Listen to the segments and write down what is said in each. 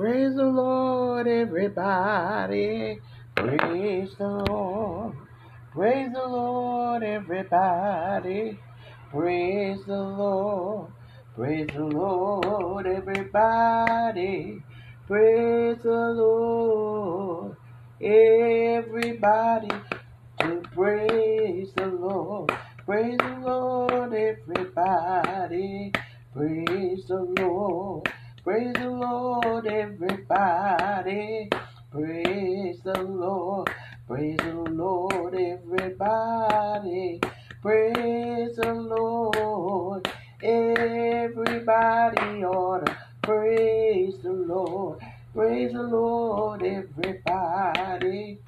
Praise the Lord, everybody. Praise the Lord. Praise the Lord, everybody. Praise the Lord. Praise the Lord, everybody. Praise the Lord, everybody. To praise the Lord. Praise the Lord, everybody. Praise the Lord. Praise the Lord, everybody. Praise the Lord. Praise the Lord, everybody. Praise the Lord. Everybody ought to praise the Lord. Praise the Lord, everybody.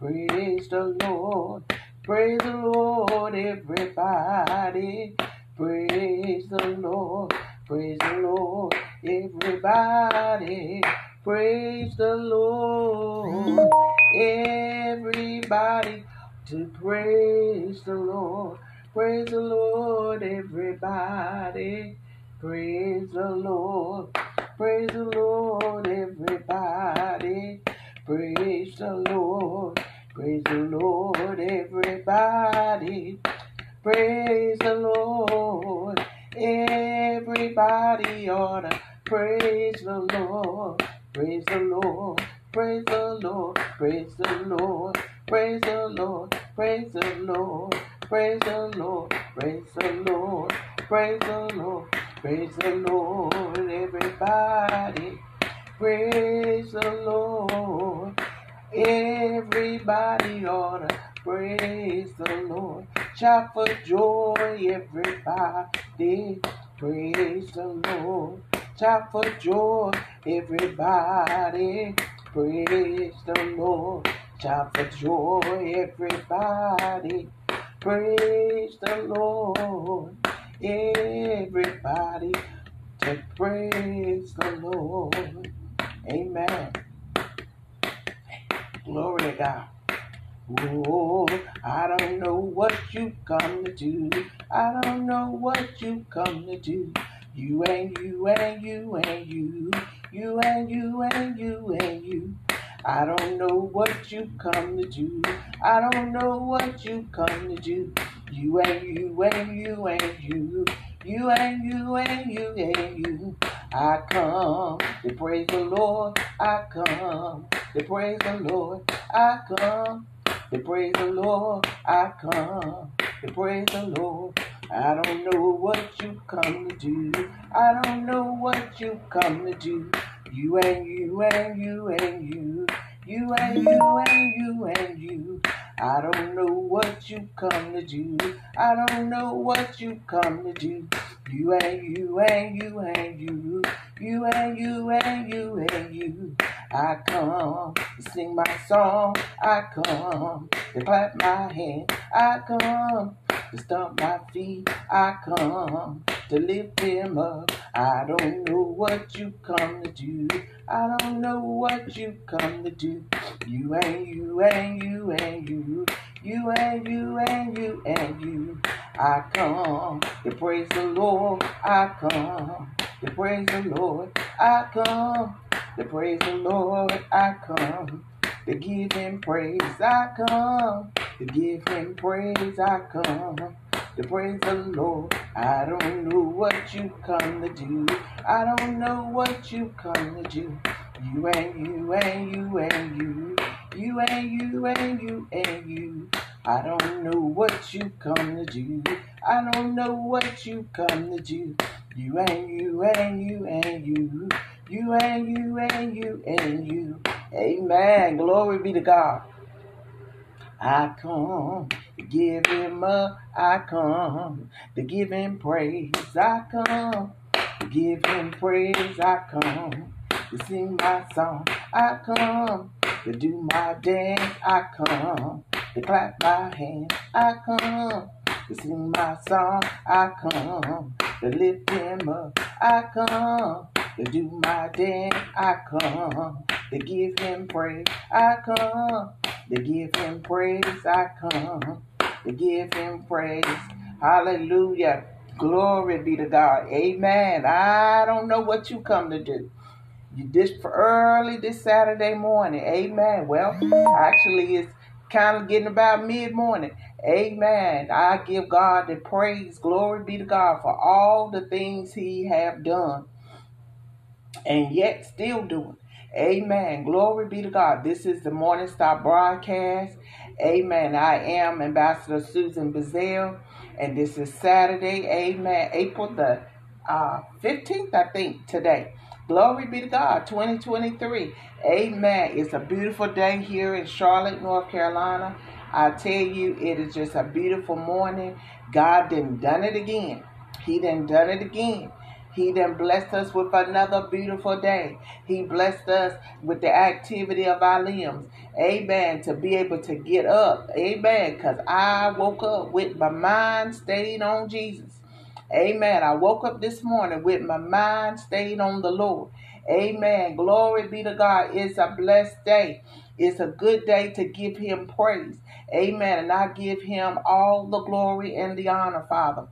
Praise the Lord. Praise the Lord, everybody. Praise the Lord. Praise the Lord, everybody. Praise the Lord. Everybody to praise the Lord. Praise the Lord, everybody. Praise the Lord. Praise the Lord, everybody. Praise the Lord. Praise the Lord, everybody. Praise the Lord. Everybody ought to praise the Lord. Praise the Lord. Praise the Lord. Praise the Lord. Praise the Lord. Praise the Lord. Praise the Lord. Praise the Lord. Praise the Lord. Praise the Lord. Everybody. Praise the Lord. Everybody ought to praise the Lord. Shout for joy, everybody. Praise the Lord. Shout for joy, everybody. Praise the Lord. Shout for joy, everybody. Praise the Lord. Everybody to praise the Lord. Amen. Glory to God. Oh, I don't know what you've come to do. I don't know what you've come to do. You and you and you and you. You and you and you and you. I don't know what you come to do. I don't know what you come to do. You and you and you and you. You and you and you and you. I come to praise the Lord. I come to praise the Lord. I come to praise the Lord. I come to praise the Lord. I don't know what you come to do. I don't know what you come to do. You and you and you and you. You and you and you and you. I don't know what you come to do. I don't know what you come to do. You and you and you and you. You and you and you and you. I come to sing my song. I come to clap my hands. I come to stomp my feet. I come to lift him up. I don't know what you come to do. I don't know what you come to do. You and you and you and you. You and you and you and you. I come to praise the Lord. I come to praise the Lord. I come to praise the Lord. I come to give him praise. I come to give him praise. I come to praise the Lord. I don't know what you come to do. I don't know what you come to do. You and you and you and you. You and you and you and you. I don't know what you come to do. I don't know what you come to do. You and you and you and you. You and you and you and you. Amen. Glory be to God. I come to give him up. I come to give him praise. I come to give him praise. I come to sing my song. I come to do my dance. I come to clap my hands. I come to sing my song. I come to lift him up. I come to do my dance. I come to give him praise. I come to give him praise. I come to give him praise. Hallelujah. Glory be to God. Amen. I don't know what you come to do. You this for early this Saturday morning. Amen. Well, actually, it's kind of getting about mid morning. Amen. I give God the praise. Glory be to God for all the things He have done and yet still doing. Amen. Glory be to God. This is the Morning Star broadcast. Amen. I am Ambassador Susan Bizzell, and this is Saturday. Amen. April the uh, 15th, I think, today. Glory be to God, 2023. Amen. It's a beautiful day here in Charlotte, North Carolina. I tell you, it is just a beautiful morning. God didn't done it again. He didn't done it again. He then blessed us with another beautiful day. He blessed us with the activity of our limbs. Amen. To be able to get up. Amen. Because I woke up with my mind stayed on Jesus. Amen. I woke up this morning with my mind stayed on the Lord. Amen. Glory be to God. It's a blessed day. It's a good day to give him praise. Amen. And I give him all the glory and the honor, Father.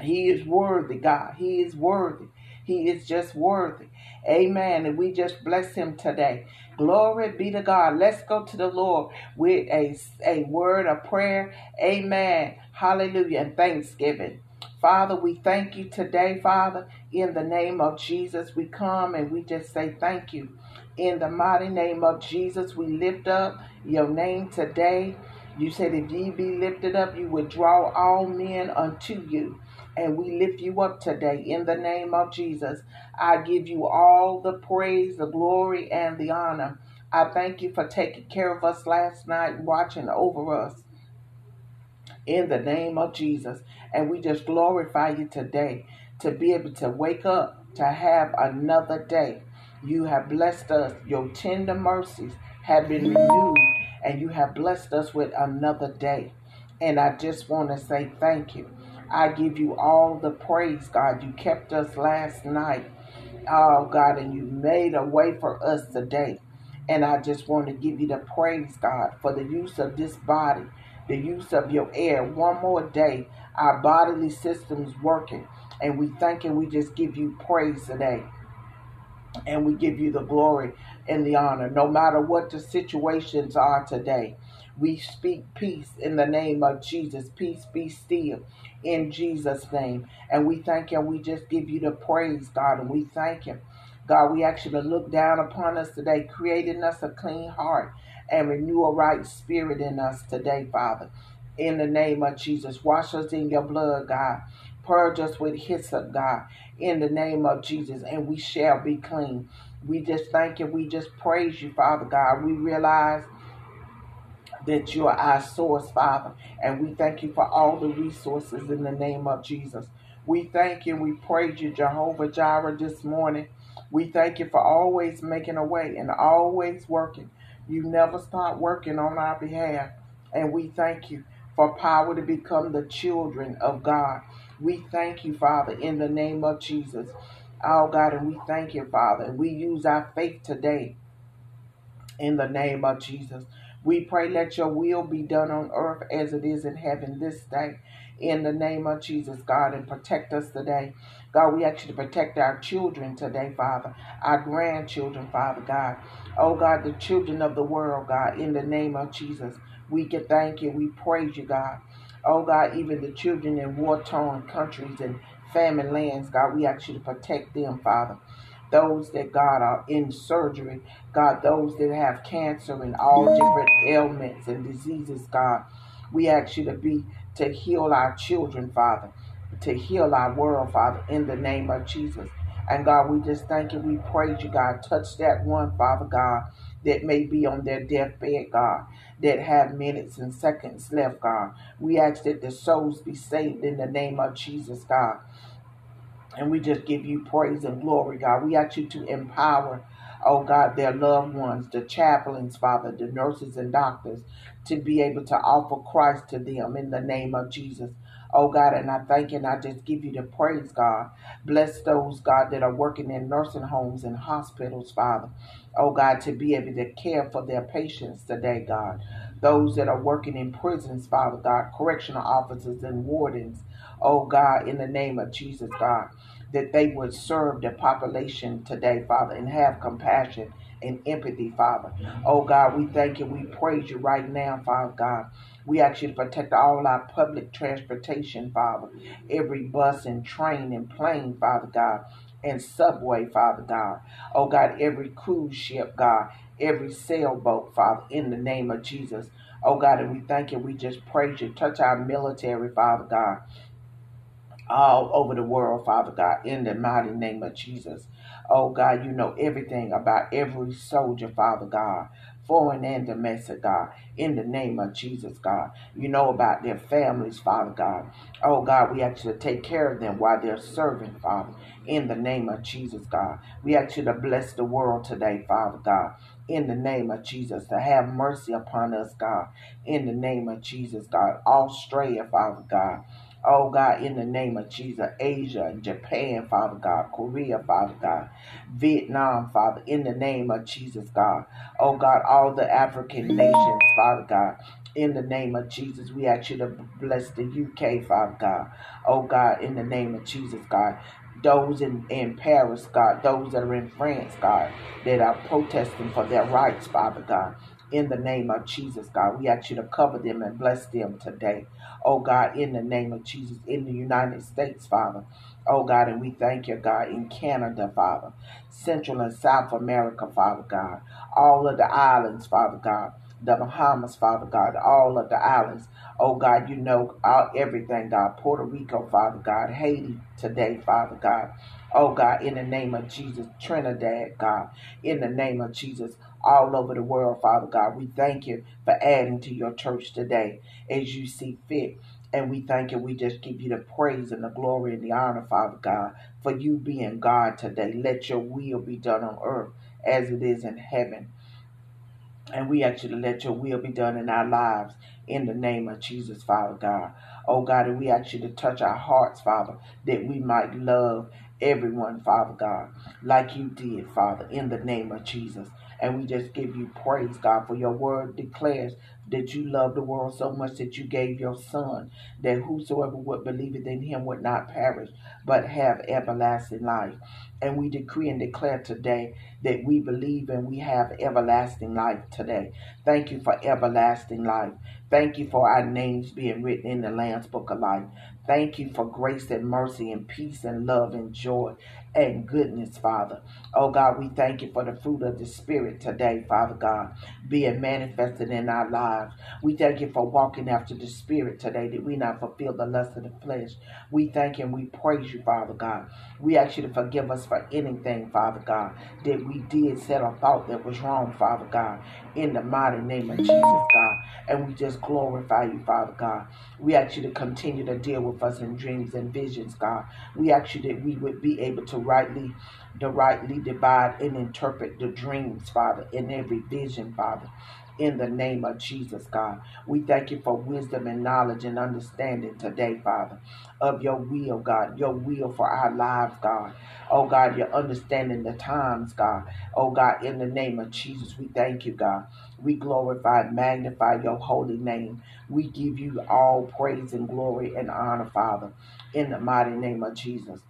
He is worthy, God. He is worthy. He is just worthy. Amen. And we just bless him today. Glory be to God. Let's go to the Lord with a, a word of prayer. Amen. Hallelujah. And thanksgiving. Father, we thank you today, Father. In the name of Jesus, we come and we just say thank you. In the mighty name of Jesus, we lift up your name today. You said, if ye be lifted up, you would draw all men unto you and we lift you up today in the name of Jesus. I give you all the praise, the glory, and the honor. I thank you for taking care of us last night, watching over us in the name of Jesus. And we just glorify you today to be able to wake up, to have another day. You have blessed us. Your tender mercies have been renewed, and you have blessed us with another day. And I just want to say thank you. I give you all the praise, God. You kept us last night, oh God, and you made a way for us today. And I just want to give you the praise, God, for the use of this body, the use of your air. One more day, our bodily systems working. And we thank and we just give you praise today. And we give you the glory and the honor, no matter what the situations are today. We speak peace in the name of Jesus. Peace be still in Jesus' name. And we thank you. We just give you the praise, God, and we thank you. God, we actually look down upon us today, creating us a clean heart and renew a right spirit in us today, Father. In the name of Jesus, wash us in your blood, God. Purge us with hyssop, God, in the name of Jesus, and we shall be clean. We just thank you. We just praise you, Father God. We realize that you are our source, Father. And we thank you for all the resources in the name of Jesus. We thank you. and We praise you, Jehovah Jireh, this morning. We thank you for always making a way and always working. You never stop working on our behalf. And we thank you for power to become the children of God. We thank you, Father, in the name of Jesus. Oh, God, and we thank you, Father. We use our faith today in the name of Jesus. We pray, let your will be done on earth as it is in heaven this day. In the name of Jesus, God, and protect us today. God, we ask you to protect our children today, Father, our grandchildren, Father God. Oh, God, the children of the world, God, in the name of Jesus. We can thank you. We praise you, God. Oh, God, even the children in war torn countries and famine lands, God, we ask you to protect them, Father those that God are in surgery, God, those that have cancer and all different ailments and diseases, God. We ask you to be to heal our children, Father, to heal our world, Father, in the name of Jesus. And God, we just thank you. We praise you, God. Touch that one, Father God, that may be on their deathbed, God, that have minutes and seconds left, God. We ask that the souls be saved in the name of Jesus, God. And we just give you praise and glory, God. We ask you to empower, oh God, their loved ones, the chaplains, Father, the nurses and doctors, to be able to offer Christ to them in the name of Jesus. Oh God, and I thank you and I just give you the praise, God. Bless those, God, that are working in nursing homes and hospitals, Father. Oh God, to be able to care for their patients today, God. Those that are working in prisons, Father God, correctional officers and wardens. Oh God, in the name of Jesus, God that they would serve the population today, Father, and have compassion and empathy, Father. Oh God, we thank you. We praise you right now, Father God. We ask you to protect all our public transportation, Father. Every bus and train and plane, Father God, and subway, Father God. Oh God, every cruise ship, God, every sailboat, Father, in the name of Jesus. Oh God, and we thank you. We just praise you. Touch our military, Father God all over the world, Father God, in the mighty name of Jesus. Oh God, you know everything about every soldier, Father God, foreign and domestic, God, in the name of Jesus, God. You know about their families, Father God. Oh God, we ask you to take care of them while they're serving, Father, in the name of Jesus, God. We ask you to bless the world today, Father God. In the name of Jesus, to have mercy upon us, God. In the name of Jesus, God. all Australia, Father God. Oh God, in the name of Jesus, Asia, Japan, Father God, Korea, Father God, Vietnam, Father, in the name of Jesus, God. Oh God, all the African nations, Father God, in the name of Jesus, we ask you to bless the UK, Father God. Oh God, in the name of Jesus, God. Those in, in Paris, God, those that are in France, God, that are protesting for their rights, Father God in the name of Jesus, God. We ask you to cover them and bless them today. Oh God, in the name of Jesus, in the United States, Father. Oh God, and we thank you, God, in Canada, Father, Central and South America, Father God, all of the islands, Father God, the Bahamas, Father God, all of the islands. Oh God, you know all, everything, God. Puerto Rico, Father God, Haiti today, Father God. Oh God, in the name of Jesus, Trinidad, God, in the name of Jesus, all over the world, Father God. We thank you for adding to your church today as you see fit. And we thank you. We just give you the praise and the glory and the honor, Father God, for you being God today. Let your will be done on earth as it is in heaven. And we ask you to let your will be done in our lives in the name of Jesus, Father God. Oh God, and we ask you to touch our hearts, Father, that we might love everyone, Father God, like you did, Father, in the name of Jesus. And we just give you praise, God, for your word declares that you love the world so much that you gave your Son, that whosoever would believe it in him would not perish, but have everlasting life. And we decree and declare today that we believe and we have everlasting life today. Thank you for everlasting life. Thank you for our names being written in the Lamb's Book of Life. Thank you for grace and mercy and peace and love and joy and goodness, Father. Oh God, we thank you for the fruit of the Spirit today, Father God, being manifested in our lives. We thank you for walking after the Spirit today, that we not fulfill the lust of the flesh. We thank you and we praise you, Father God. We ask you to forgive us for anything, Father God, that we did, said, or thought that was wrong, Father God, in the mighty name of Jesus, God. And we just glorify you, Father God. We ask you to continue to deal with us in dreams and visions, God. We ask you that we would be able to rightly to rightly divide and interpret the dreams, Father, in every vision, Father. In the name of Jesus, God. We thank you for wisdom and knowledge and understanding today, Father, of your will, God, your will for our lives, God. Oh, God, you're understanding the times, God. Oh, God, in the name of Jesus, we thank you, God. We glorify and magnify your holy name. We give you all praise and glory and honor, Father, in the mighty name of Jesus.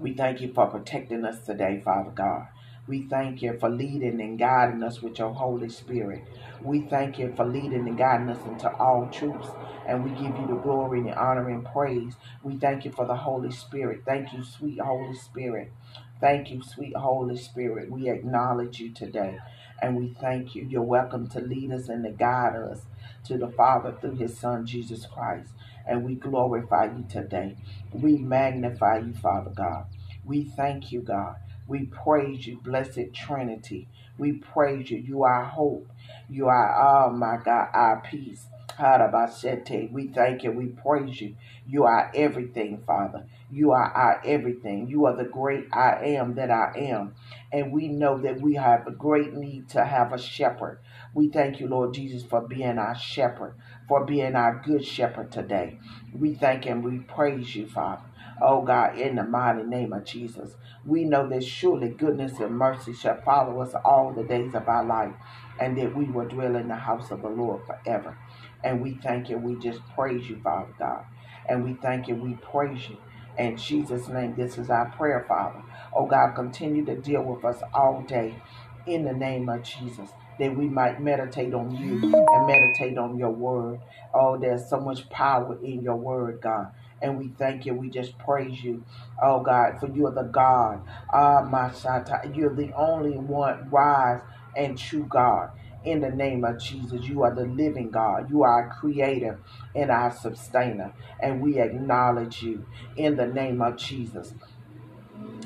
We thank you for protecting us today, Father God. We thank you for leading and guiding us with your Holy Spirit. We thank you for leading and guiding us into all truths. And we give you the glory and the honor and praise. We thank you for the Holy Spirit. Thank you, sweet Holy Spirit. Thank you, sweet Holy Spirit. We acknowledge you today. And we thank you. You're welcome to lead us and to guide us to the Father through his Son, Jesus Christ. And we glorify you today. We magnify you, Father God. We thank you, God. We praise you, blessed Trinity. We praise you. You are hope. You are, oh my God, our peace. We thank you. We praise you. You are everything, Father. You are our everything. You are the great I am that I am. And we know that we have a great need to have a shepherd. We thank you, Lord Jesus, for being our shepherd, for being our good shepherd today. We thank and we praise you, Father. Oh God, in the mighty name of Jesus, we know that surely goodness and mercy shall follow us all the days of our life, and that we will dwell in the house of the Lord forever. And we thank you. We just praise you, Father God. And we thank you. We praise you. In Jesus' name, this is our prayer, Father. Oh God, continue to deal with us all day in the name of Jesus. That we might meditate on you and meditate on your word. Oh, there's so much power in your word, God. And we thank you. We just praise you, oh God, for you are the God. Ah, my Shata. You're the only one wise and true God. In the name of Jesus, you are the living God. You are our creator and our sustainer. And we acknowledge you in the name of Jesus.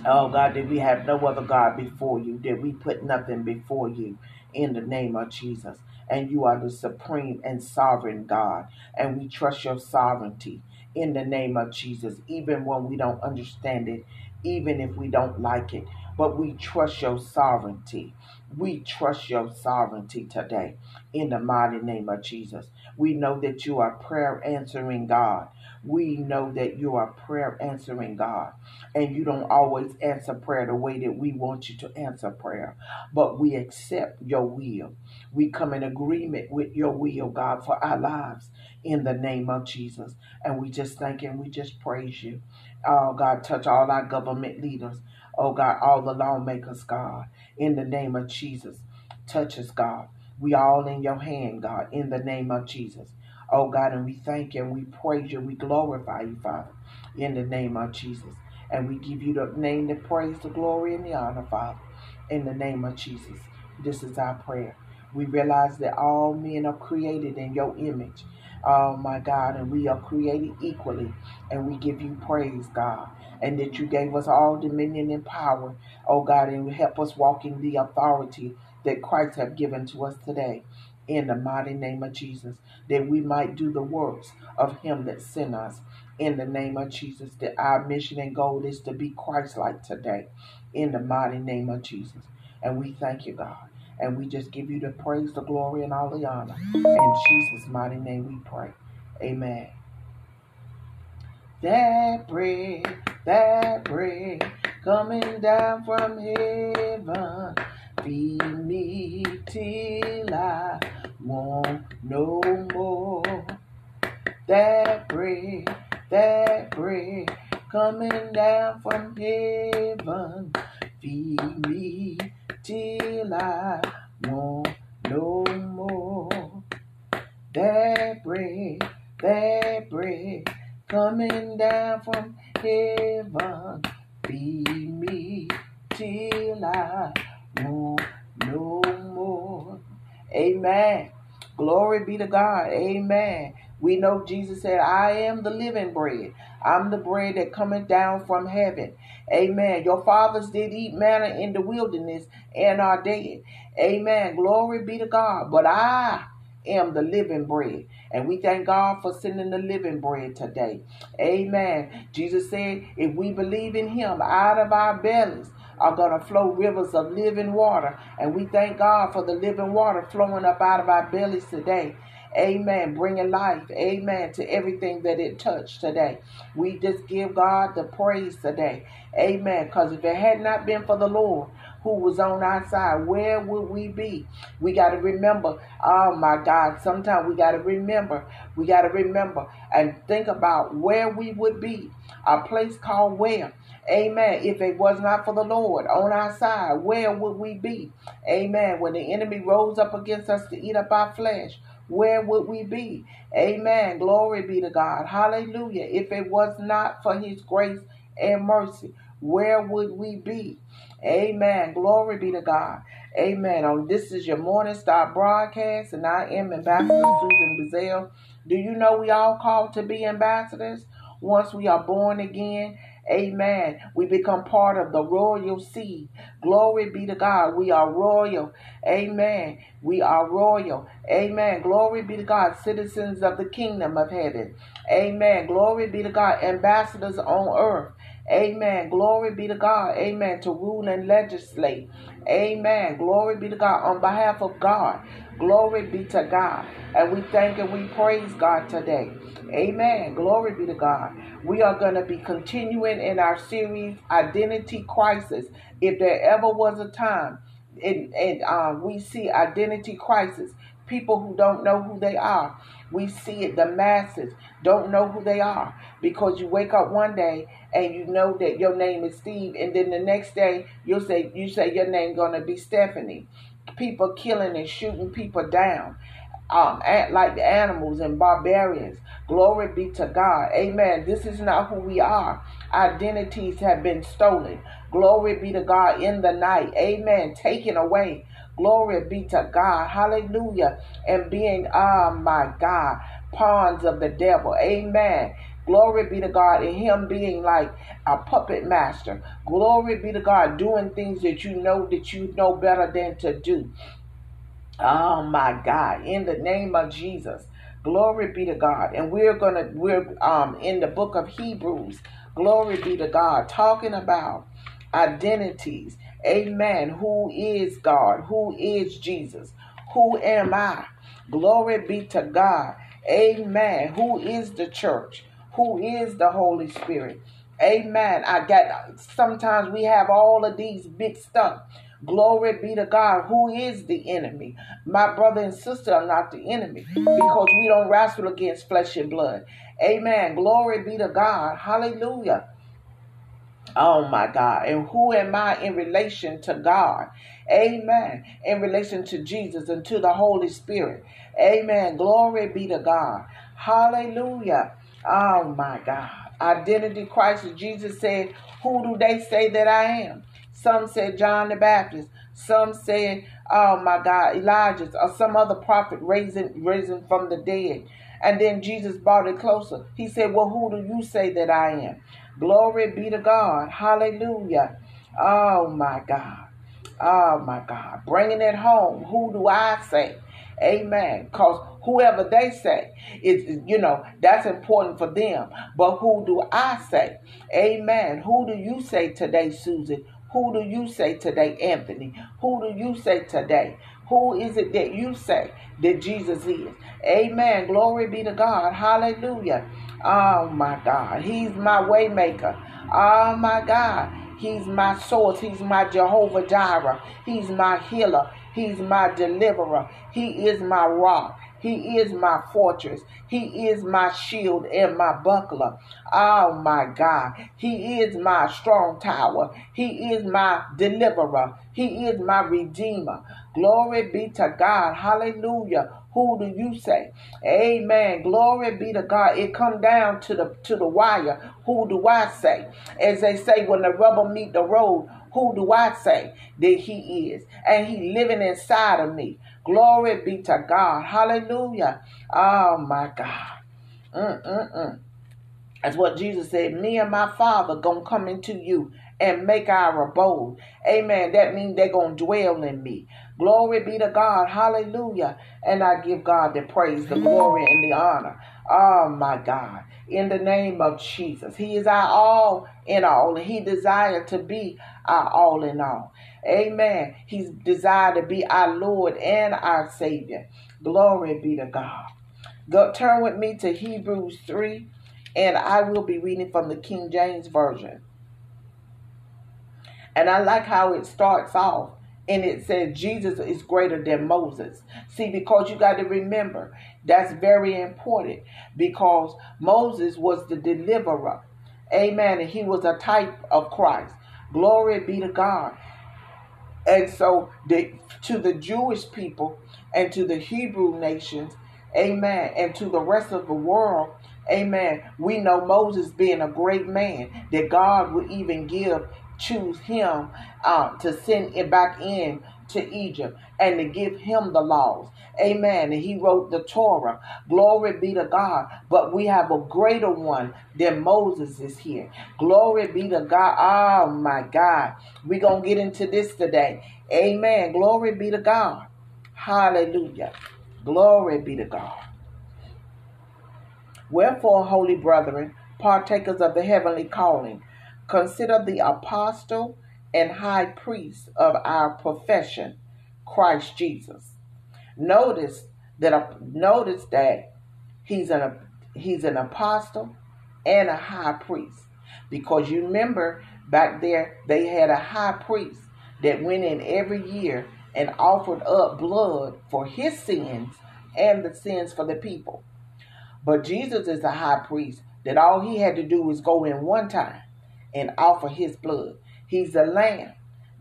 Oh God, that we have no other God before you, that we put nothing before you in the name of Jesus. And you are the supreme and sovereign God. And we trust your sovereignty in the name of Jesus, even when we don't understand it, even if we don't like it. But we trust your sovereignty. We trust your sovereignty today in the mighty name of Jesus. We know that you are prayer answering God. We know that you are prayer answering God. And you don't always answer prayer the way that we want you to answer prayer. But we accept your will. We come in agreement with your will, God, for our lives in the name of Jesus. And we just thank and we just praise you. Oh, God, touch all our government leaders. Oh, God, all the lawmakers, God, in the name of Jesus. Touch us, God. We all in your hand, God, in the name of Jesus. Oh, God, and we thank you and we praise you. We glorify you, Father, in the name of Jesus. And we give you the name, the praise, the glory, and the honor, Father, in the name of Jesus. This is our prayer. We realize that all men are created in your image. Oh my God, and we are created equally, and we give you praise, God, and that you gave us all dominion and power, oh God, and help us walk in the authority that Christ have given to us today. In the mighty name of Jesus, that we might do the works of Him that sent us. In the name of Jesus, that our mission and goal is to be Christ like today. In the mighty name of Jesus. And we thank you, God. And we just give you the praise, the glory, and all the honor. In Jesus' mighty name we pray. Amen. That bread, that bread coming down from heaven. Feed me till I want no more. That bread, that bread coming down from heaven. Feed me till I want no more. That bread, that bread coming down from heaven. Feed me till I want no more. Amen. Glory be to God. Amen. We know Jesus said, I am the living bread. I'm the bread that cometh down from heaven. Amen. Your fathers did eat manna in the wilderness and are dead. Amen. Glory be to God. But I am the living bread. And we thank God for sending the living bread today. Amen. Jesus said, if we believe in him, out of our bellies are going to flow rivers of living water. And we thank God for the living water flowing up out of our bellies today. Amen. Bringing life. Amen. To everything that it touched today. We just give God the praise today. Amen. Because if it had not been for the Lord, who was on our side, where would we be? We got to remember, oh my God, sometimes we got to remember, we got to remember and think about where we would be. A place called where? Amen. If it was not for the Lord on our side, where would we be? Amen. When the enemy rose up against us to eat up our flesh, where would we be? Amen. Glory be to God. Hallelujah. If it was not for his grace and mercy, where would we be? Amen. Glory be to God. Amen. On this is your morning star broadcast, and I am Ambassador Susan Bizzell. Do you know we all called to be ambassadors once we are born again? Amen. We become part of the royal seed. Glory be to God. We are royal. Amen. We are royal. Amen. Glory be to God. Citizens of the kingdom of heaven. Amen. Glory be to God. Ambassadors on earth. Amen. Glory be to God. Amen. To rule and legislate. Amen. Glory be to God on behalf of God. Glory be to God. And we thank and we praise God today. Amen. Glory be to God. We are going to be continuing in our series, Identity Crisis. If there ever was a time and, and um, we see identity crisis, People who don't know who they are. We see it, the masses don't know who they are because you wake up one day and you know that your name is Steve, and then the next day you'll say you say your name gonna be Stephanie. People killing and shooting people down um, like the animals and barbarians. Glory be to God. Amen. This is not who we are. Identities have been stolen. Glory be to God in the night. Amen. Taken away. Glory be to God. Hallelujah. And being, oh my God, pawns of the devil. Amen. Glory be to God. And him being like a puppet master. Glory be to God. Doing things that you know that you know better than to do. Oh my God, in the name of Jesus. Glory be to God. And we're gonna we're um in the book of Hebrews. Glory be to God, talking about identities. Amen. Who is God? Who is Jesus? Who am I? Glory be to God. Amen. Who is the church? Who is the Holy Spirit? Amen. I got sometimes we have all of these big stuff Glory be to God. Who is the enemy? My brother and sister are not the enemy because we don't wrestle against flesh and blood. Amen. Glory be to God. Hallelujah. Oh my God. And who am I in relation to God? Amen. In relation to Jesus and to the Holy Spirit. Amen. Glory be to God. Hallelujah. Oh my God. Identity Christ. Jesus said, Who do they say that I am? Some said John the Baptist. Some said, oh my God, Elijah or some other prophet raising, raising from the dead. And then Jesus brought it closer. He said, Well, who do you say that I am? Glory be to God. Hallelujah. Oh my God. Oh my God. Bringing it home. Who do I say? Amen. Because whoever they say, is you know, that's important for them. But who do I say? Amen. Who do you say today, Susan? Who do you say today, Anthony? Who do you say today? Who is it that you say that Jesus is? Amen. Glory be to God. Hallelujah. Oh my God. He's my waymaker. Oh my God. He's my source. He's my Jehovah Jireh. He's my healer. He's my deliverer. He is my rock. He is my fortress. He is my shield and my buckler. Oh my God. He is my strong tower. He is my deliverer. He is my redeemer. Glory be to God. Hallelujah. Who do you say? Amen. Glory be to God. It come down to the to the wire. Who do I say? As they say when the rubber meet the road, who do I say that he is? And he living inside of me. Glory be to God. Hallelujah. Oh my God. Mm-mm-mm. That's what Jesus said. Me and my Father gonna come into you and make our abode. Amen. That means they're gonna dwell in me. Glory be to God. Hallelujah. And I give God the praise, the glory, and the honor. Oh my God. In the name of Jesus. He is our all in all. And he desired to be our all in all. Amen. He's desired to be our Lord and our Savior. Glory be to God. Go turn with me to Hebrews 3, and I will be reading from the King James Version. And I like how it starts off and it says Jesus is greater than Moses. See, because you got to remember, that's very important because Moses was the deliverer. Amen. And he was a type of Christ. Glory be to God. And so the, to the Jewish people and to the Hebrew nations, amen, and to the rest of the world, amen, we know Moses being a great man, that God would even give, choose him uh, to send it back in to Egypt and to give him the laws. Amen. And he wrote the Torah. Glory be to God. But we have a greater one than Moses is here. Glory be to God. Oh my God. We're going to get into this today. Amen. Glory be to God. Hallelujah. Glory be to God. Wherefore, holy brethren, partakers of the heavenly calling, consider the apostle and high priest of our profession, Christ Jesus. Notice that notice that he's an he's an apostle and a high priest because you remember back there they had a high priest that went in every year and offered up blood for his sins and the sins for the people. But Jesus is a high priest that all he had to do was go in one time and offer his blood. He's the lamb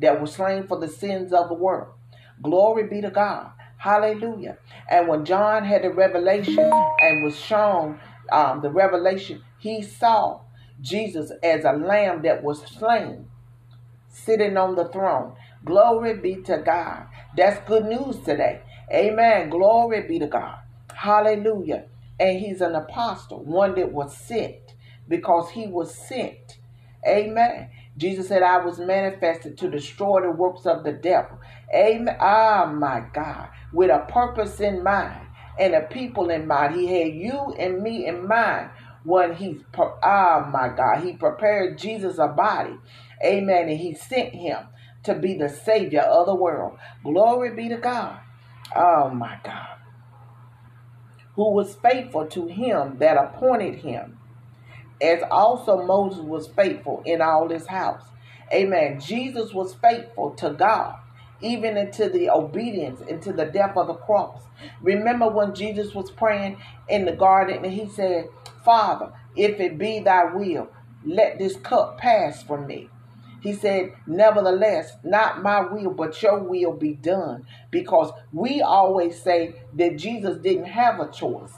that was slain for the sins of the world. Glory be to God. Hallelujah. And when John had the revelation and was shown um, the revelation, he saw Jesus as a lamb that was slain, sitting on the throne. Glory be to God. That's good news today. Amen. Glory be to God. Hallelujah. And he's an apostle, one that was sent because he was sent. Amen. Jesus said, I was manifested to destroy the works of the devil. Amen. Ah, my God. With a purpose in mind and a people in mind. He had you and me in mind when he, ah, my God, he prepared Jesus a body. Amen. And he sent him to be the Savior of the world. Glory be to God. Oh, my God. Who was faithful to him that appointed him, as also Moses was faithful in all his house. Amen. Jesus was faithful to God even into the obedience, into the death of the cross. Remember when Jesus was praying in the garden and he said, Father, if it be thy will, let this cup pass from me. He said, Nevertheless, not my will, but your will be done. Because we always say that Jesus didn't have a choice.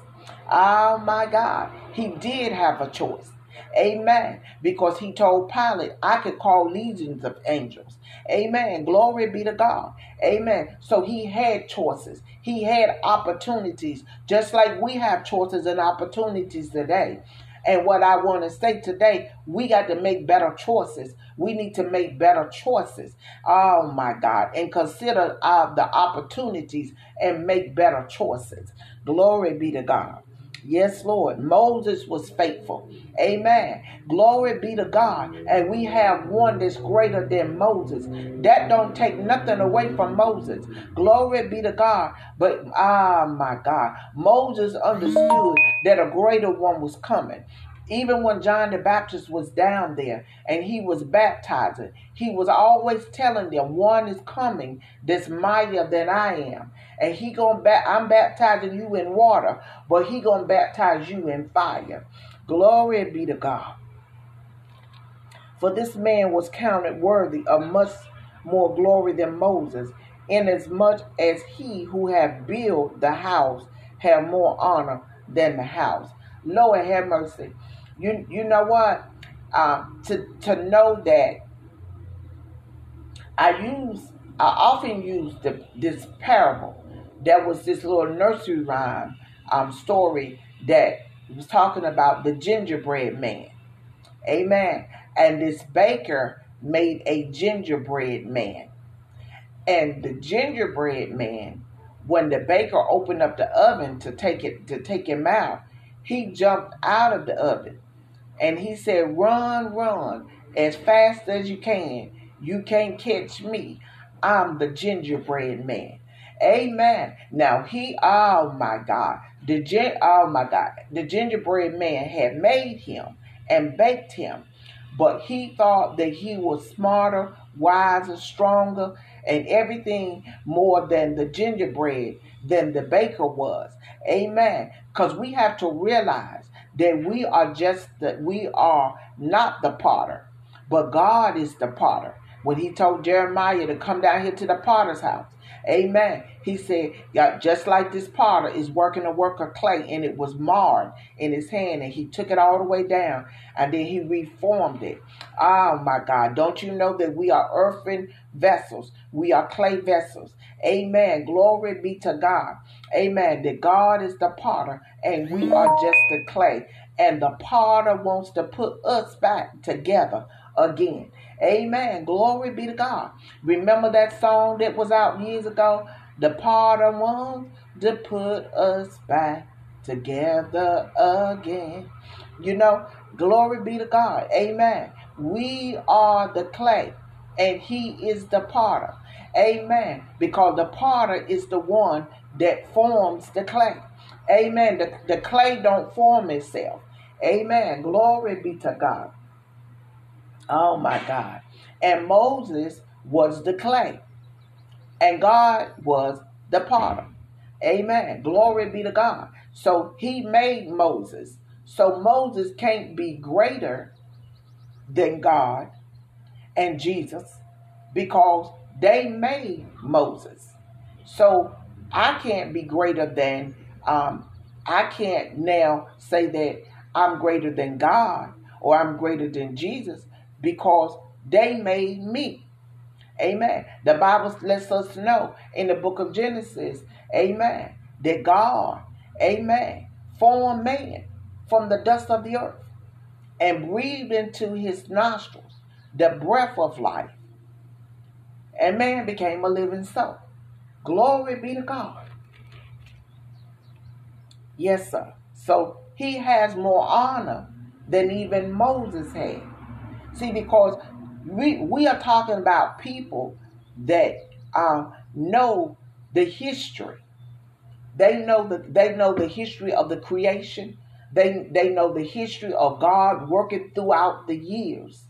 Oh my God, he did have a choice. Amen. Because he told Pilate, I could call legions of angels. Amen. Glory be to God. Amen. So he had choices. He had opportunities, just like we have choices and opportunities today. And what I want to say today, we got to make better choices. We need to make better choices. Oh my God. And consider uh, the opportunities and make better choices. Glory be to God. Yes, Lord. Moses was faithful. Amen. Glory be to God. And we have one that's greater than Moses. That don't take nothing away from Moses. Glory be to God. But ah my God. Moses understood that a greater one was coming. Even when John the Baptist was down there and he was baptizing, he was always telling them, one is coming that's mightier than I am. And he gonna ba- I'm baptizing you in water, but he gonna baptize you in fire. Glory be to God. For this man was counted worthy of much more glory than Moses, inasmuch as he who had built the house had more honor than the house. Lord have mercy. You you know what? Um, to to know that I use I often use the, this parable. There was this little nursery rhyme um, story that was talking about the gingerbread man. Amen. And this baker made a gingerbread man. And the gingerbread man, when the baker opened up the oven to take it to take him out, he jumped out of the oven and he said, Run, run as fast as you can. You can't catch me. I'm the gingerbread man. Amen. Now he, oh my God, the gin, oh my God, the gingerbread man had made him and baked him, but he thought that he was smarter, wiser, stronger, and everything more than the gingerbread than the baker was. Amen. Because we have to realize that we are just that we are not the potter, but God is the potter. When he told Jeremiah to come down here to the potter's house, Amen. He said, yeah, just like this potter is working a work of clay and it was marred in his hand and he took it all the way down and then he reformed it. Oh my God. Don't you know that we are earthen vessels? We are clay vessels. Amen. Glory be to God. Amen. That God is the potter and we are just the clay. And the potter wants to put us back together again. Amen. Glory be to God. Remember that song that was out years ago? The potter wants to put us back together again. You know, glory be to God. Amen. We are the clay and he is the potter. Amen. Because the potter is the one that forms the clay. Amen. The, the clay don't form itself. Amen. Glory be to God. Oh my God. And Moses was the clay. And God was the potter. Amen. Glory be to God. So he made Moses. So Moses can't be greater than God and Jesus because they made Moses. So I can't be greater than, um, I can't now say that I'm greater than God or I'm greater than Jesus because they made me. Amen. The Bible lets us know in the book of Genesis, amen, that God, amen, formed man from the dust of the earth and breathed into his nostrils the breath of life. And man became a living soul. Glory be to God. Yes, sir. So he has more honor than even Moses had. See, because we we are talking about people that um, know the history. They know the they know the history of the creation. They they know the history of God working throughout the years.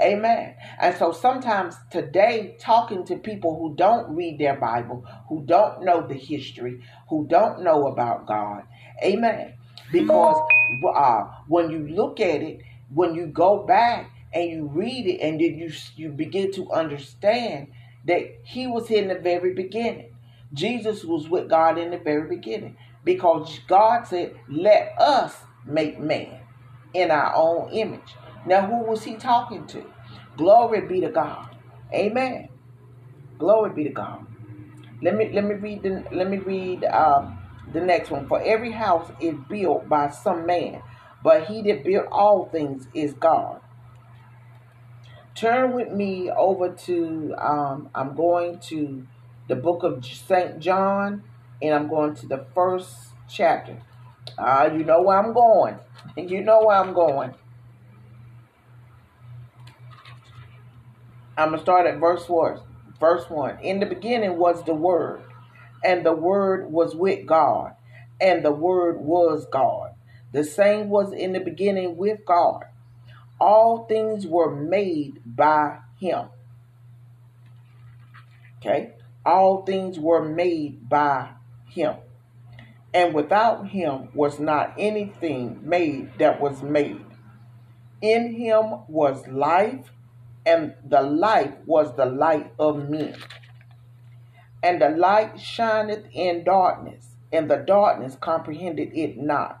Amen. And so sometimes today, talking to people who don't read their Bible, who don't know the history, who don't know about God, amen. Because uh, when you look at it, when you go back and you read it, and then you you begin to understand that He was here in the very beginning. Jesus was with God in the very beginning because God said, "Let us make man in our own image." Now, who was he talking to? Glory be to God. Amen. Glory be to God. Let me let me read the let me read um, the next one. For every house is built by some man, but he that built all things is God. Turn with me over to um, I'm going to the book of Saint John, and I'm going to the first chapter. Uh, you know where I'm going. You know where I'm going. I'm going to start at verse 1. Verse 1. In the beginning was the Word, and the Word was with God, and the Word was God. The same was in the beginning with God. All things were made by Him. Okay? All things were made by Him. And without Him was not anything made that was made. In Him was life and the life was the light of men. And the light shineth in darkness, and the darkness comprehended it not.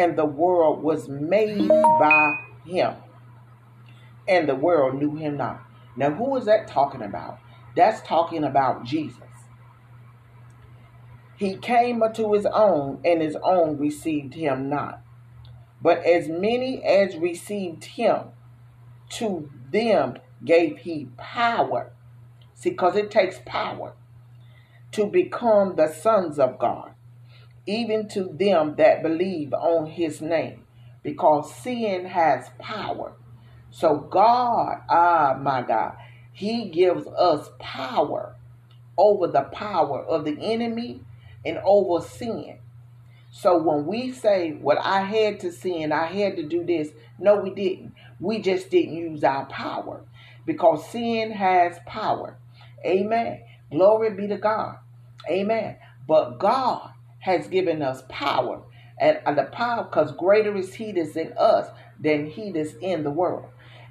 and the world was made by him, and the world knew him not. Now, who is that talking about? That's talking about Jesus. He came unto his own, and his own received him not. But as many as received him, to them gave he power See, because it takes power to become the sons of God, even to them that believe on his name, because sin has power. So, God, ah, my God, he gives us power over the power of the enemy and over sin. So when we say, Well, I had to sin, I had to do this, no, we didn't. We just didn't use our power because sin has power. Amen. Glory be to God. Amen. But God has given us power. And, the power, because greater is He that's in us than He that's in the world.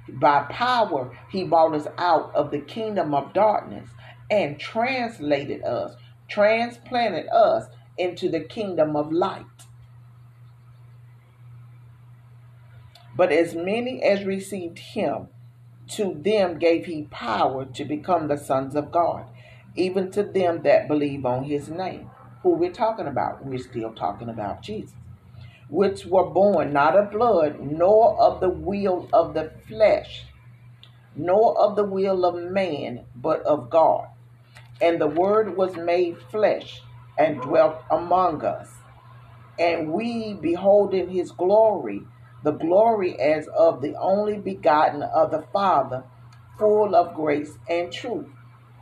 By power, He brought us out of the kingdom of darkness and translated us, transplanted us into the kingdom of light. But as many as received Him, to them gave he power to become the sons of God, even to them that believe on his name. Who we're talking about? We're still talking about Jesus. Which were born not of blood, nor of the will of the flesh, nor of the will of man, but of God. And the Word was made flesh and dwelt among us. And we, beholding his glory, the glory as of the only begotten of the Father, full of grace and truth.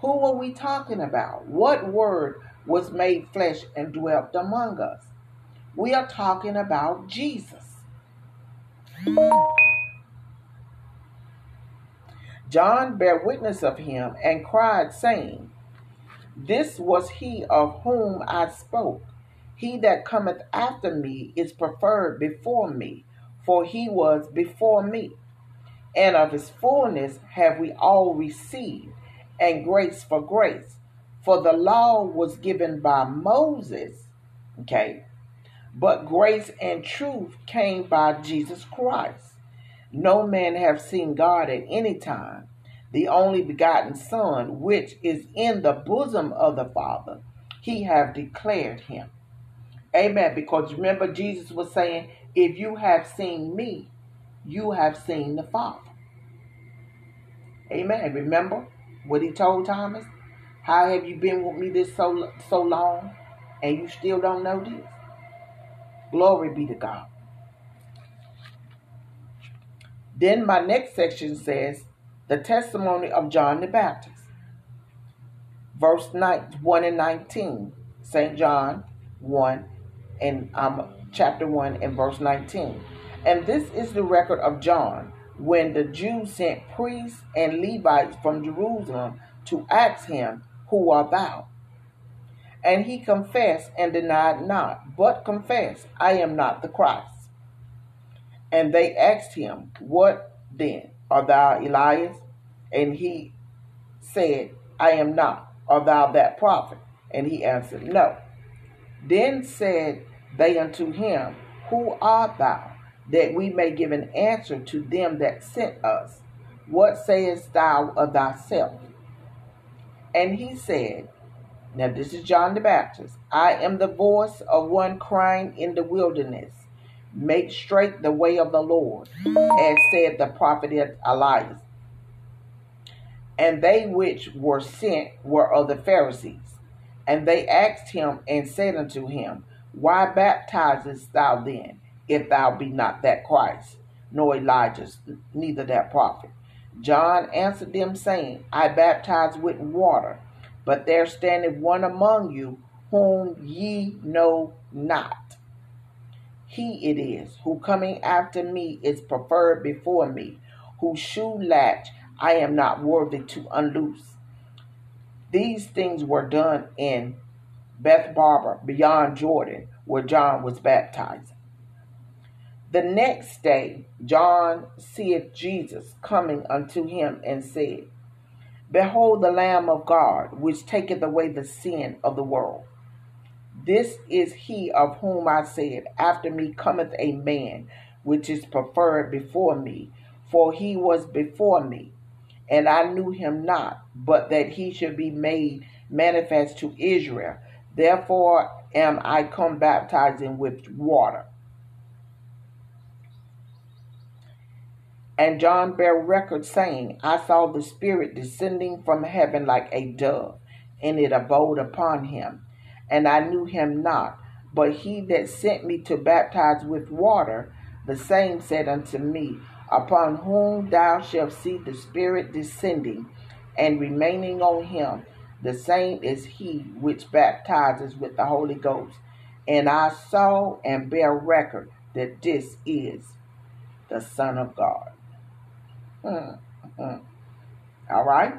Who are we talking about? What word was made flesh and dwelt among us? We are talking about Jesus. John bare witness of him and cried, saying, This was he of whom I spoke. He that cometh after me is preferred before me, for he was before me. And of his fullness have we all received, and grace for grace. For the law was given by Moses, okay, but grace and truth came by Jesus Christ. No man have seen God at any time. The only begotten Son, which is in the bosom of the Father, he have declared him. Amen. Because remember, Jesus was saying, If you have seen me, you have seen the Father. Amen. Remember what he told Thomas? How have you been with me this so so long and you still don't know this? Glory be to God. Then my next section says the testimony of John the Baptist. Verse 9, 1 and 19. St. John 1 and um, chapter 1 and verse 19. And this is the record of John when the Jews sent priests and Levites from Jerusalem to ask him, Who art thou? And he confessed and denied not, but confessed, I am not the Christ. And they asked him, What then? Art thou Elias? And he said, I am not. Art thou that prophet? And he answered, No. Then said they unto him, Who art thou? That we may give an answer to them that sent us. What sayest thou of thyself? And he said, Now this is John the Baptist. I am the voice of one crying in the wilderness, Make straight the way of the Lord, as said the prophet Elias. And they which were sent were of the Pharisees. And they asked him and said unto him, why baptizest thou then, if thou be not that Christ, nor Elijah, neither that prophet? John answered them, saying, I baptize with water, but there standeth one among you whom ye know not. He it is who coming after me is preferred before me, whose shoe latch I am not worthy to unloose. These things were done in Bethabara, beyond Jordan, where John was baptized. The next day, John seeth Jesus coming unto him and said, Behold the Lamb of God, which taketh away the sin of the world. This is he of whom I said, After me cometh a man, which is preferred before me, for he was before me. And I knew him not, but that he should be made manifest to Israel. Therefore am I come baptizing with water. And John bare record, saying, I saw the Spirit descending from heaven like a dove, and it abode upon him. And I knew him not, but he that sent me to baptize with water, the same said unto me, Upon whom thou shalt see the Spirit descending and remaining on him, the same is he which baptizes with the Holy Ghost. And I saw and bear record that this is the Son of God. Mm-hmm. All right?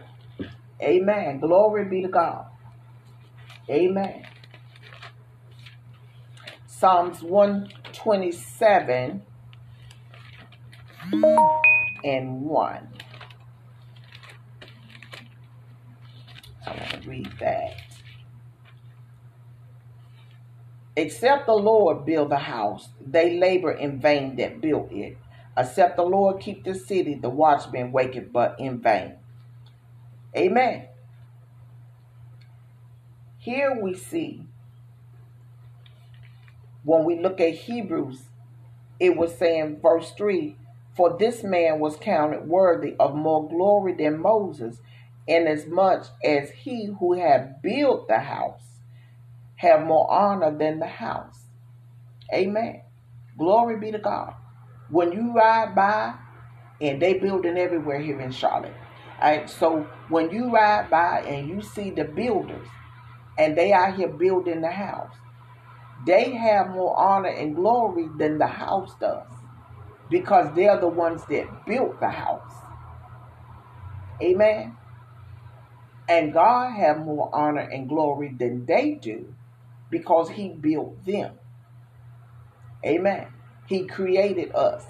Amen. Glory be to God. Amen. Psalms 127 and 1. I want to read that. Except the Lord build the house, they labor in vain that built it. Except the Lord keep the city, the watchman waketh but in vain. Amen. Here we see, when we look at Hebrews, it was saying, verse 3 For this man was counted worthy of more glory than Moses, inasmuch as he who had built the house have more honor than the house. Amen. Glory be to God. When you ride by, and they building everywhere here in Charlotte. Right, so when you ride by and you see the builders, and they out here building the house, they have more honor and glory than the house does, because they're the ones that built the house. Amen. And God have more honor and glory than they do because he built them. Amen. He created us.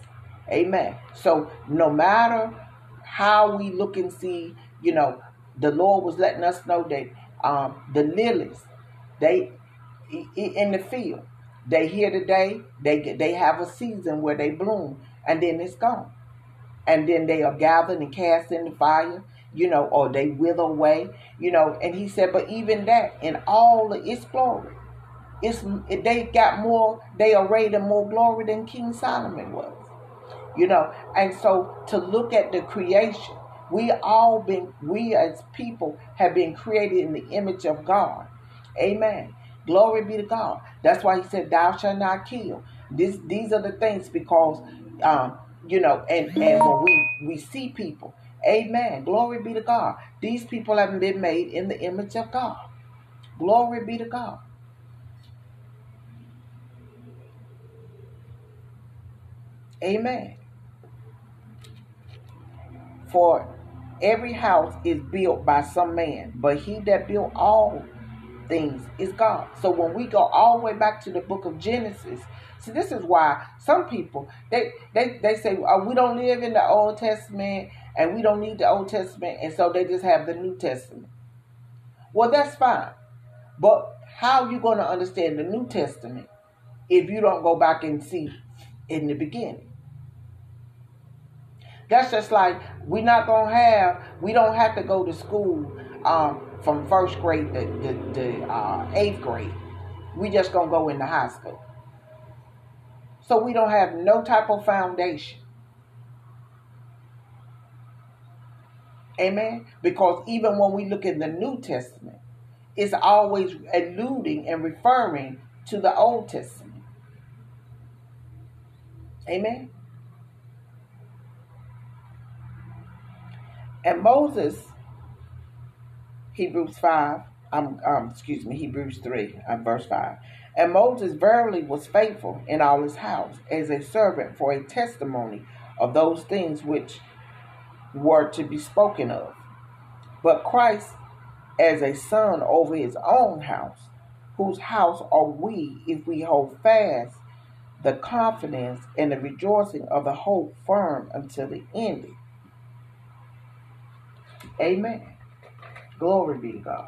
Amen. So no matter how we look and see, you know, the Lord was letting us know that um, the lilies, they in the field, they here today. They they have a season where they bloom, and then it's gone, and then they are gathered and cast in the fire, you know, or they wither away, you know. And He said, but even that, in all its glory, it's they got more. They are rated more glory than King Solomon was. You know, and so to look at the creation, we all been we as people have been created in the image of God. Amen. Glory be to God. That's why he said, Thou shalt not kill. This these are the things because um, you know, and, and when we, we see people, amen. Glory be to God. These people haven't been made in the image of God. Glory be to God. Amen. For every house is built by some man, but he that built all things is God. So when we go all the way back to the book of Genesis, see this is why some people they they, they say oh, we don't live in the Old Testament and we don't need the Old Testament, and so they just have the New Testament. Well, that's fine, but how are you going to understand the New Testament if you don't go back and see in the beginning? That's just like we're not gonna have. We don't have to go to school um, from first grade to, to, to uh, eighth grade. We just gonna go into high school. So we don't have no type of foundation. Amen. Because even when we look in the New Testament, it's always alluding and referring to the Old Testament. Amen. And Moses, Hebrews 5, um, um, excuse me, Hebrews 3, um, verse 5. And Moses verily was faithful in all his house as a servant for a testimony of those things which were to be spoken of. But Christ as a son over his own house, whose house are we if we hold fast the confidence and the rejoicing of the hope firm until the ending. Amen. Glory be to God.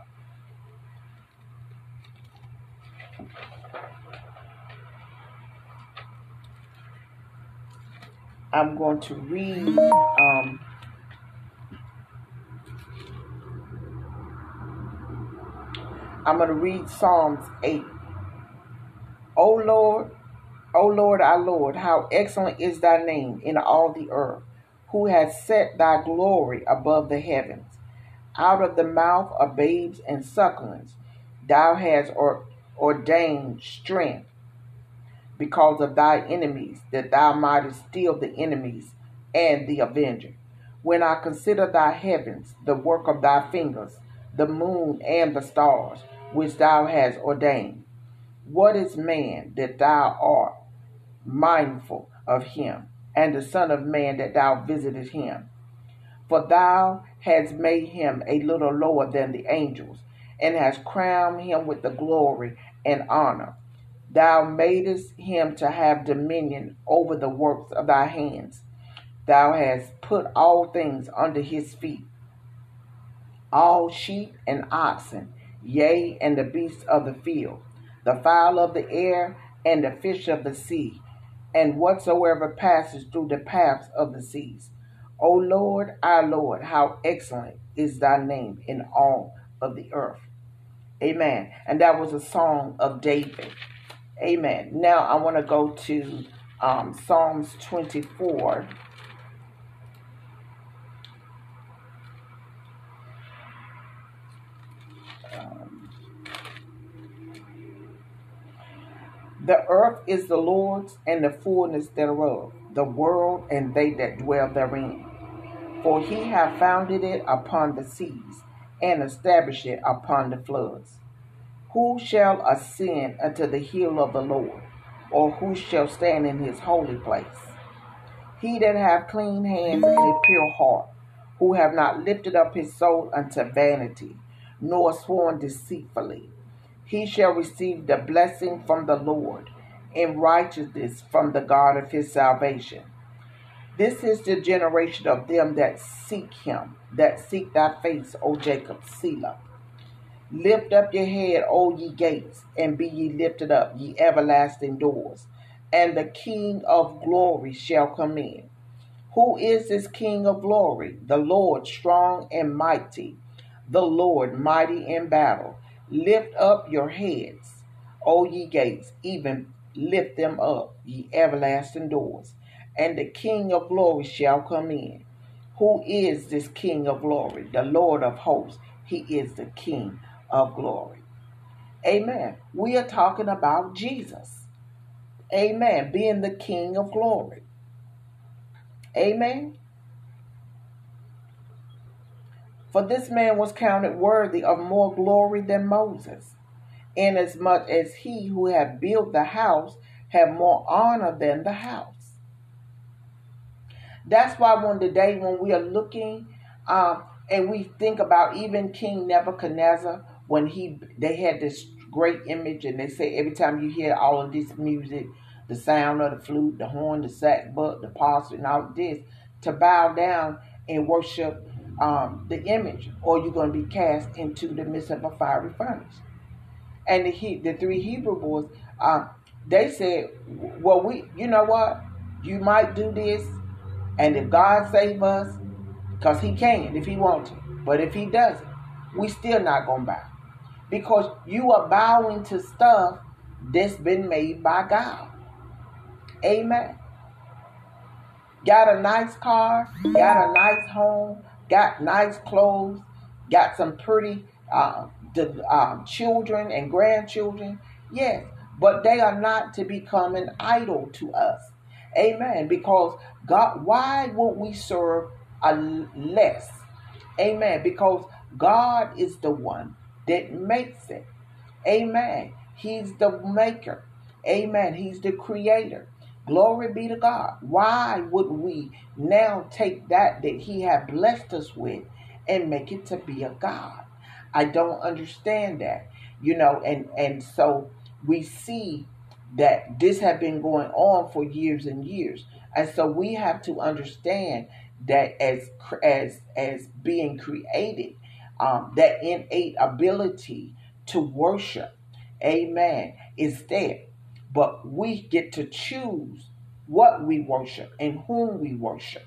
I'm going to read um, I'm going to read Psalms 8. O Lord, O Lord, our Lord, how excellent is thy name in all the earth who has set thy glory above the heavens. Out of the mouth of babes and sucklings, thou hast or, ordained strength because of thy enemies, that thou mightest steal the enemies and the avenger. When I consider thy heavens, the work of thy fingers, the moon and the stars, which thou hast ordained, what is man that thou art mindful of him? And the Son of Man that thou visited him. For thou hast made him a little lower than the angels, and hast crowned him with the glory and honor. Thou madest him to have dominion over the works of thy hands. Thou hast put all things under his feet, all sheep and oxen, yea, and the beasts of the field, the fowl of the air, and the fish of the sea and whatsoever passes through the paths of the seas. O Lord, our Lord, how excellent is thy name in all of the earth. Amen. And that was a song of David. Amen. Now I want to go to um, Psalms 24. The earth is the Lord's and the fullness thereof, the world and they that dwell therein. For he hath founded it upon the seas, and established it upon the floods. Who shall ascend unto the hill of the Lord, or who shall stand in his holy place? He that hath clean hands and a pure heart, who have not lifted up his soul unto vanity, nor sworn deceitfully, he shall receive the blessing from the Lord, and righteousness from the God of his salvation. This is the generation of them that seek him, that seek thy face, O Jacob, Selah. Lift up your head, O ye gates, and be ye lifted up, ye everlasting doors, and the King of glory shall come in. Who is this King of glory? The Lord strong and mighty, the Lord mighty in battle. Lift up your heads, O ye gates, even lift them up, ye everlasting doors, and the King of glory shall come in. Who is this King of glory? The Lord of hosts. He is the King of glory. Amen. We are talking about Jesus. Amen. Being the King of glory. Amen. For this man was counted worthy of more glory than Moses, inasmuch as he who had built the house had more honor than the house. That's why one day when we are looking um, and we think about even King Nebuchadnezzar when he they had this great image and they say every time you hear all of this music, the sound of the flute, the horn, the sackbut, the pulse, and all this, to bow down and worship um, the image, or you're going to be cast into the midst of a fiery furnace. And the he, the three Hebrew boys, uh, they said, "Well, we, you know what? You might do this, and if God save us, because He can, if He wants to, but if He doesn't, we still not gonna bow, because you are bowing to stuff that's been made by God. Amen. Got a nice car, got a nice home, got nice clothes, got some pretty uh, um, children and grandchildren. Yes, but they are not to become an idol to us. Amen. Because God, why would we serve a less? Amen. Because God is the one that makes it. Amen. He's the maker. Amen. He's the creator. Glory be to God. Why would we now take that that He had blessed us with and make it to be a God? I don't understand that. You know, and and so we see that this had been going on for years and years. And so we have to understand that as as as being created, um, that innate ability to worship, amen, is there. But we get to choose what we worship and whom we worship.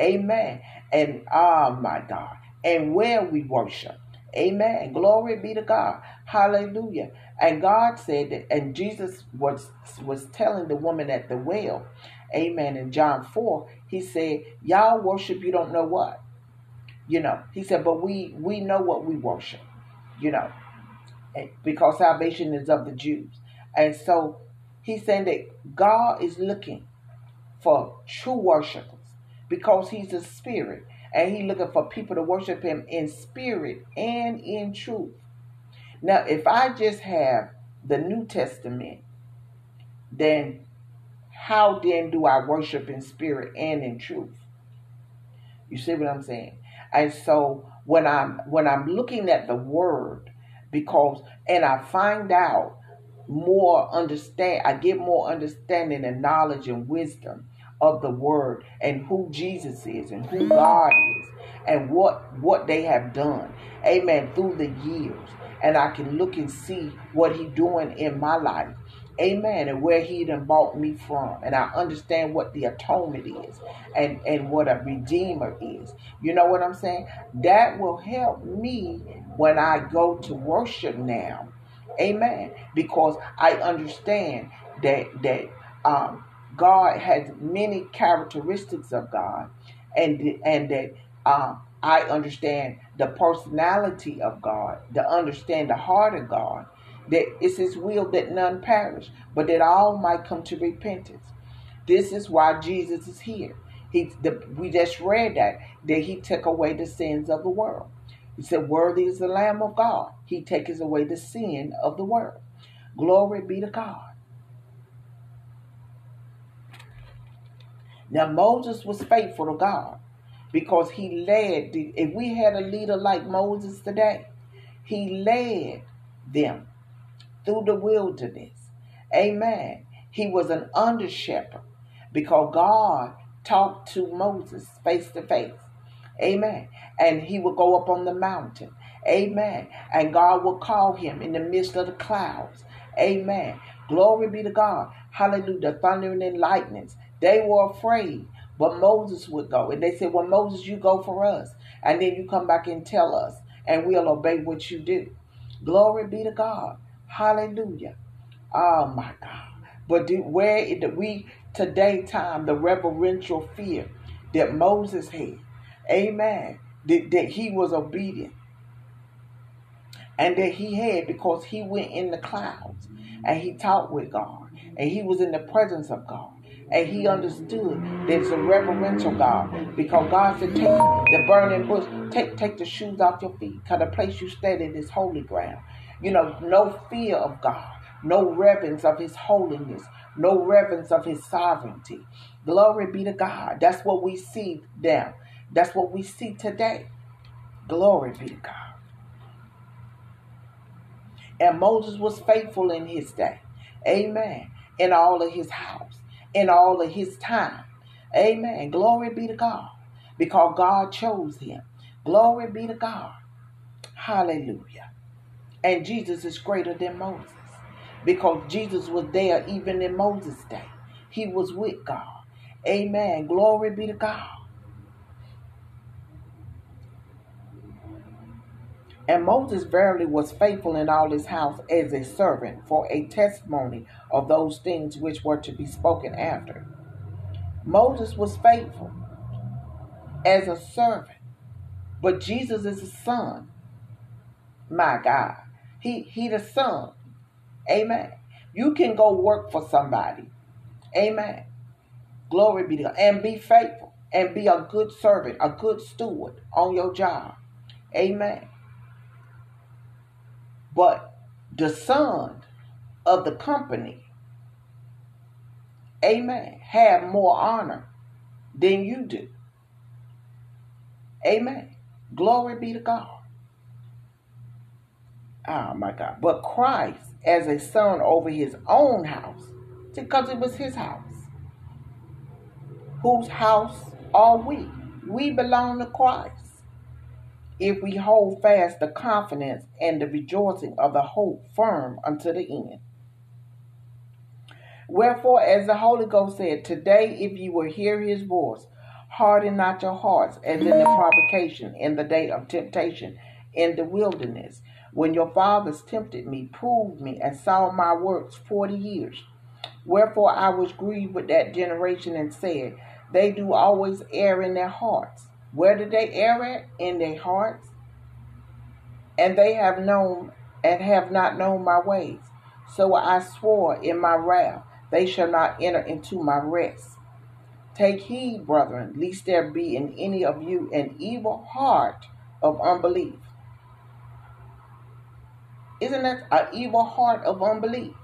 Amen. And oh my God. And where we worship. Amen. Glory be to God. Hallelujah. And God said that, and Jesus was was telling the woman at the well, Amen. In John 4, he said, Y'all worship you don't know what. You know, he said, but we we know what we worship, you know, because salvation is of the Jews. And so He's saying that God is looking for true worshipers because He's a spirit and He's looking for people to worship Him in spirit and in truth. Now, if I just have the New Testament, then how then do I worship in spirit and in truth? You see what I'm saying? And so when I'm when I'm looking at the word, because and I find out more understand I get more understanding and knowledge and wisdom of the word and who Jesus is and who God is and what what they have done. Amen. Through the years. And I can look and see what He's doing in my life. Amen. And where he done bought me from. And I understand what the atonement is and, and what a redeemer is. You know what I'm saying? That will help me when I go to worship now Amen. Because I understand that that um, God has many characteristics of God, and and that um, I understand the personality of God, to understand the heart of God. that it's his will that none perish, but that all might come to repentance. This is why Jesus is here. He, the, we just read that that he took away the sins of the world. He said, "Worthy is the Lamb of God. He takes away the sin of the world." Glory be to God. Now Moses was faithful to God because he led. The, if we had a leader like Moses today, he led them through the wilderness. Amen. He was an under shepherd because God talked to Moses face to face. Amen. And he would go up on the mountain. Amen. And God will call him in the midst of the clouds. Amen. Glory be to God. Hallelujah. Thundering and lightnings. They were afraid, but Moses would go. And they said, Well, Moses, you go for us. And then you come back and tell us, and we'll obey what you do. Glory be to God. Hallelujah. Oh my God. But do, where it, we today time the reverential fear that Moses had, amen, that, that he was obedient and that he had because he went in the clouds and he talked with God and he was in the presence of God and he understood that it's a reverential God because God said, Take the burning bush, take take the shoes off your feet, because the place you stand in is holy ground. You know, no fear of God, no reverence of his holiness, no reverence of his sovereignty. Glory be to God. That's what we see now. That's what we see today. Glory be to God. And Moses was faithful in his day. Amen. In all of his house in all of his time. Amen. Glory be to God. Because God chose him. Glory be to God. Hallelujah. And Jesus is greater than Moses. Because Jesus was there even in Moses' day. He was with God. Amen. Glory be to God. And Moses verily was faithful in all his house as a servant for a testimony of those things which were to be spoken after. Moses was faithful as a servant, but Jesus is a son. My God. He he the son. Amen. You can go work for somebody. Amen. Glory be to God. And be faithful and be a good servant, a good steward on your job. Amen. But the son of the company, amen, have more honor than you do. Amen. Glory be to God. Oh my God. But Christ as a son over his own house, because it was his house. Whose house are we? We belong to Christ if we hold fast the confidence and the rejoicing of the hope firm unto the end. Wherefore, as the Holy Ghost said, Today, if you will hear his voice, harden not your hearts, as in the provocation in the day of temptation in the wilderness, when your fathers tempted me, proved me, and saw my works forty years. Wherefore I was grieved with that generation and said, They do always err in their hearts where did they err at? In their hearts. And they have known and have not known my ways. So I swore in my wrath, they shall not enter into my rest. Take heed, brethren, lest there be in any of you an evil heart of unbelief. Isn't that an evil heart of unbelief?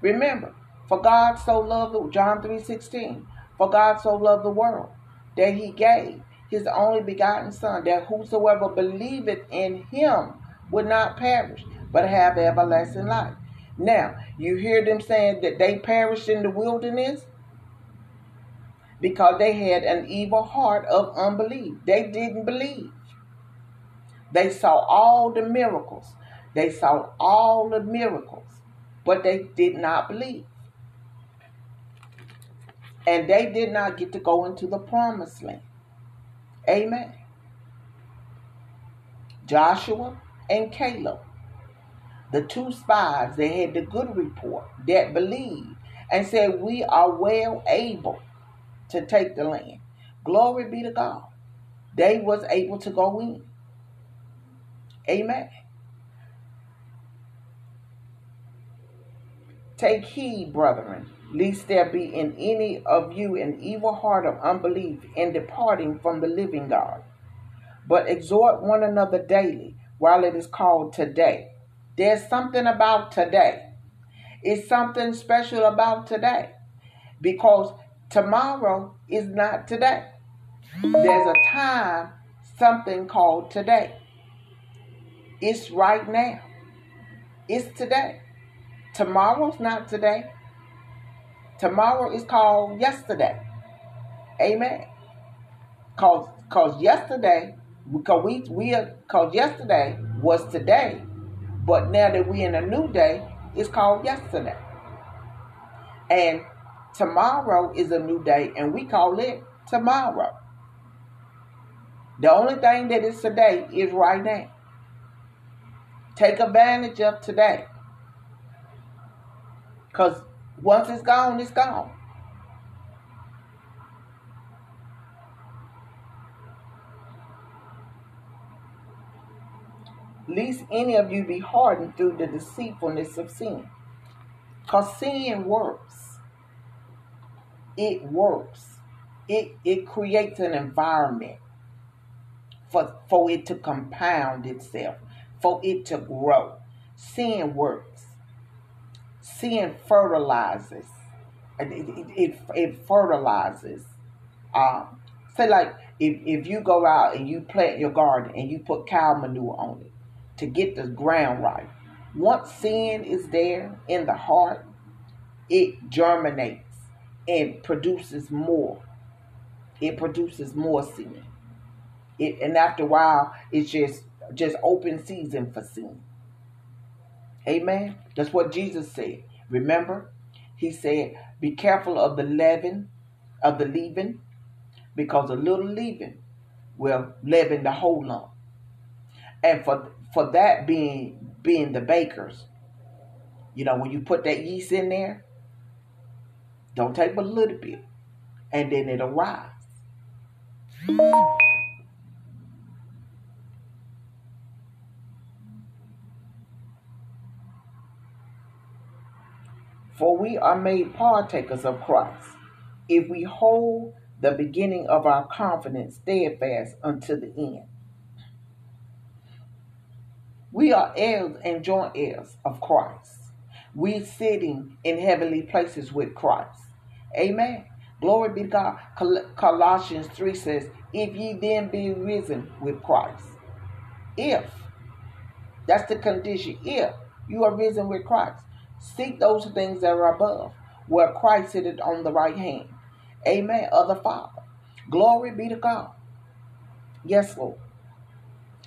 Remember, for God so loved John 3:16, for God so loved the world that he gave his only begotten Son, that whosoever believeth in him would not perish, but have everlasting life. Now, you hear them saying that they perished in the wilderness because they had an evil heart of unbelief. They didn't believe. They saw all the miracles. They saw all the miracles, but they did not believe. And they did not get to go into the promised land. Amen. Joshua and Caleb, the two spies, they had the good report that believed and said, We are well able to take the land. Glory be to God. They was able to go in. Amen. Take heed, brethren, lest there be in any of you an evil heart of unbelief in departing from the living God. But exhort one another daily while it is called today. There's something about today. It's something special about today because tomorrow is not today. There's a time, something called today. It's right now. It's today. Tomorrow's not today. Tomorrow is called yesterday. Amen. Cause cause yesterday, because we we are cause yesterday was today, but now that we're in a new day, it's called yesterday. And tomorrow is a new day, and we call it tomorrow. The only thing that is today is right now. Take advantage of today. Because once it's gone, it's gone. Lest any of you be hardened through the deceitfulness of sin. Because sin works. It works. It, it creates an environment for, for it to compound itself, for it to grow. Sin works. Sin fertilizes. It, it, it, it fertilizes. Um, say like if, if you go out and you plant your garden and you put cow manure on it to get the ground right. Once sin is there in the heart, it germinates and produces more. It produces more sin. It, and after a while, it's just just open season for sin. Amen. That's what Jesus said. Remember, he said, "Be careful of the leaven, of the leaven, because a little leaven will leaven the whole lump." And for for that being being the bakers, you know, when you put that yeast in there, don't take but a little bit, and then it'll rise. For we are made partakers of Christ if we hold the beginning of our confidence steadfast unto the end. We are heirs and joint heirs of Christ. We sitting in heavenly places with Christ. Amen. Glory be to God. Colossians 3 says, If ye then be risen with Christ. If. That's the condition. If you are risen with Christ. Seek those things that are above, where Christ sitteth on the right hand. Amen. Of the Father. Glory be to God. Yes, Lord.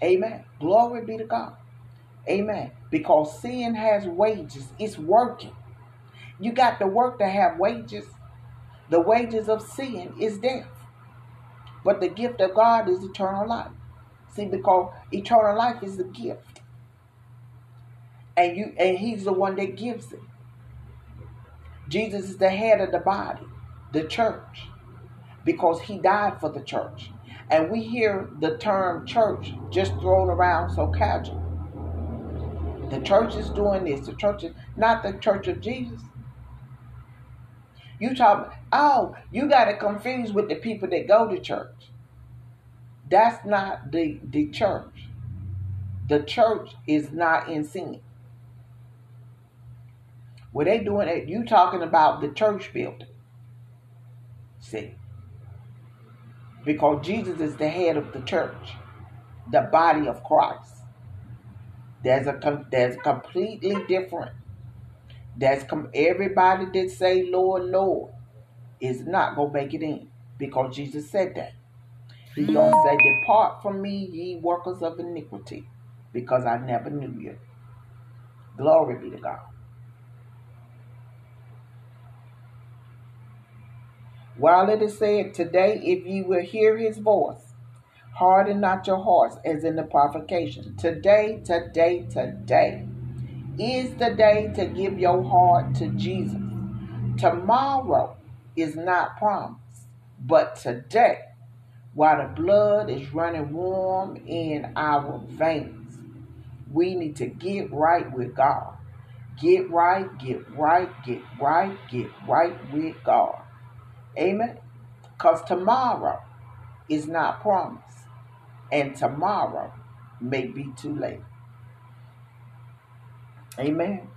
Amen. Glory be to God. Amen. Because sin has wages. It's working. You got to work to have wages. The wages of sin is death. But the gift of God is eternal life. See, because eternal life is a gift and you and he's the one that gives it. Jesus is the head of the body, the church, because he died for the church. And we hear the term church just thrown around so casual. The church is doing this. The church is not the church of Jesus. You talk, oh, you got it confused with the people that go to church. That's not the, the church. The church is not in sin. Were they doing it? You talking about the church building. See? Because Jesus is the head of the church, the body of Christ. There's a there's completely different. That's com- everybody that say Lord, Lord is not gonna make it in because Jesus said that. He gonna say, "Depart from me, ye workers of iniquity, because I never knew you." Glory be to God. While it is said, Today, if ye will hear his voice, harden not your hearts as in the provocation. Today, today, today is the day to give your heart to Jesus. Tomorrow is not promised, but today, while the blood is running warm in our veins, we need to get right with God. Get right, get right, get right, get right with God. Amen. Because tomorrow is not promised. And tomorrow may be too late. Amen.